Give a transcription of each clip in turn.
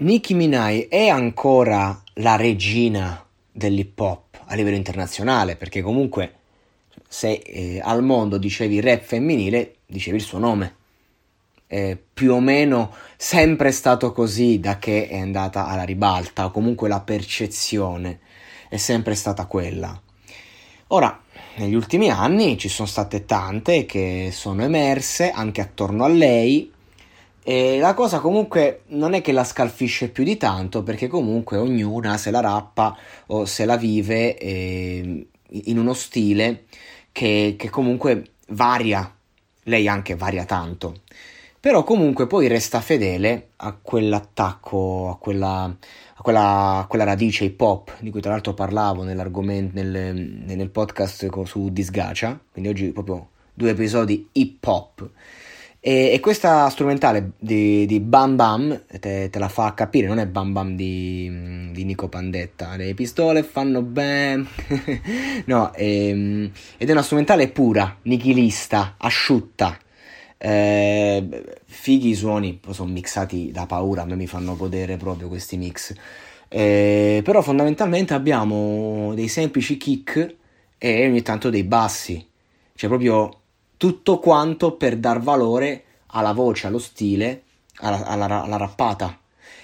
Nicki Minaj è ancora la regina dell'hip hop a livello internazionale, perché comunque se eh, al mondo dicevi rap femminile, dicevi il suo nome. Eh, più o meno sempre stato così da che è andata alla ribalta, o comunque la percezione è sempre stata quella. Ora, negli ultimi anni ci sono state tante che sono emerse anche attorno a lei e la cosa comunque non è che la scalfisce più di tanto perché comunque ognuna se la rappa o se la vive eh, in uno stile che, che comunque varia, lei anche varia tanto. Però comunque poi resta fedele a quell'attacco, a quella, a quella, a quella radice hip hop di cui tra l'altro parlavo nel, nel podcast su Disgacia, quindi oggi proprio due episodi hip hop. E, e questa strumentale di, di Bam Bam te, te, la fa capire, non è Bam Bam di, di Nico Pandetta, le pistole fanno bam, no, e, ehm, ed è una strumentale pura, nichilista, asciutta. Eh, fighi i suoni, sono mixati da paura, a me mi fanno godere proprio questi mix. Eh, però fondamentalmente abbiamo dei semplici kick e ogni tanto dei bassi, cioè proprio tutto quanto per dar valore alla voce, allo stile, alla, alla, alla rappata.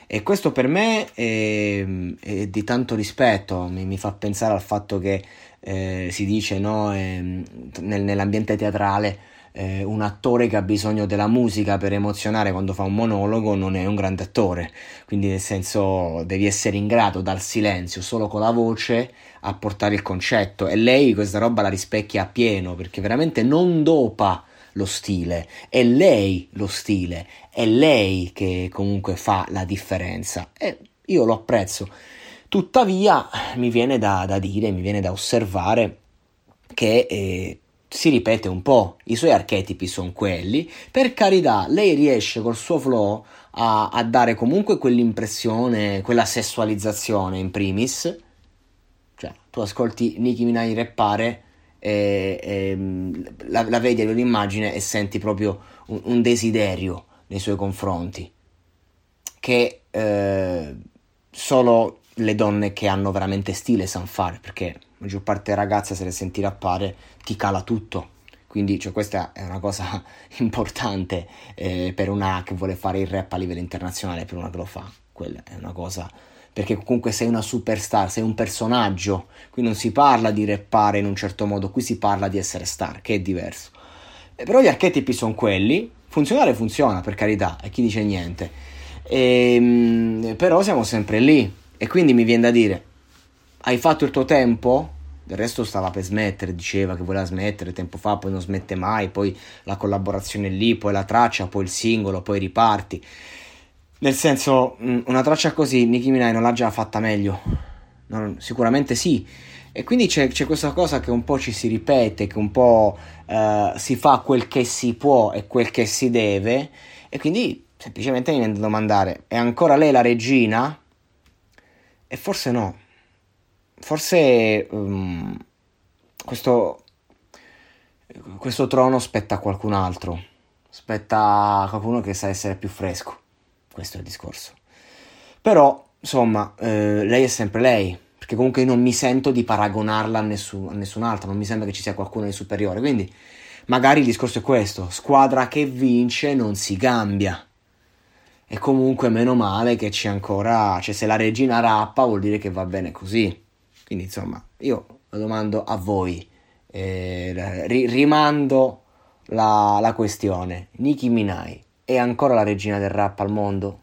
E questo per me è, è di tanto rispetto, mi, mi, fa pensare al fatto che eh, si dice no, eh, nel, nell'ambiente teatrale eh, un attore che ha bisogno della musica per emozionare quando fa un monologo non è un grande attore, quindi nel senso devi essere in grado dal silenzio, solo con la voce, a portare il concetto. E lei questa roba la rispecchia a pieno perché veramente non dopa lo stile, è lei lo stile, è lei che comunque fa la differenza. E io lo apprezzo. Tuttavia mi viene da, da dire, mi viene da osservare che eh, si ripete un po', i suoi archetipi sono quelli, per carità, lei riesce col suo flow a, a dare comunque quell'impressione, quella sessualizzazione in primis, cioè tu ascolti Nicki Minaj rappare e, e la, la, vedi all'immagine e senti proprio un, un, desiderio nei suoi confronti, che eh, solo le donne che hanno veramente stile sanno fare, perché la maggior parte delle ragazze se le senti rappare ti cala tutto. Quindi cioè, questa è una cosa importante eh, per una che vuole fare il rap a livello internazionale, per una che lo fa. Quella è una cosa perché comunque sei una superstar, sei un personaggio. Qui non si parla di rappare in un certo modo, qui si parla di essere star, che è diverso. Eh, però gli archetipi sono quelli, funzionare funziona per carità, e chi dice niente. E, ehm, però siamo sempre lì e quindi mi viene da dire, hai fatto il tuo tempo? Del resto stava per smettere, diceva che voleva smettere tempo fa, poi non smette mai, poi la collaborazione lì, poi la traccia, poi il singolo, poi riparti. Nel senso, mm, una traccia così Nicki Minaj non l'ha già fatta meglio? No, sicuramente sì. E quindi c'è, c'è, questa cosa che un po' ci si ripete, che un po' eh, si fa quel che si può e quel che si deve, e quindi semplicemente mi viene da domandare, è ancora lei la regina? E forse no. Forse um, questo, questo trono spetta a qualcun altro. Spetta a qualcuno che sa essere più fresco. Questo è il discorso. Però, insomma, eh, lei è sempre lei. Perché comunque io non mi sento di paragonarla a nessun, a nessun altro. Non mi sembra che ci sia qualcuno di superiore. Quindi, magari il discorso è questo: squadra che vince non si cambia. E comunque meno male che c'è ancora, cioè se la regina rappa vuol dire che va bene così. Quindi insomma, io lo domando a voi, eh, ri- rimando la, la questione. Nicki Minaj è ancora la regina del rap al mondo?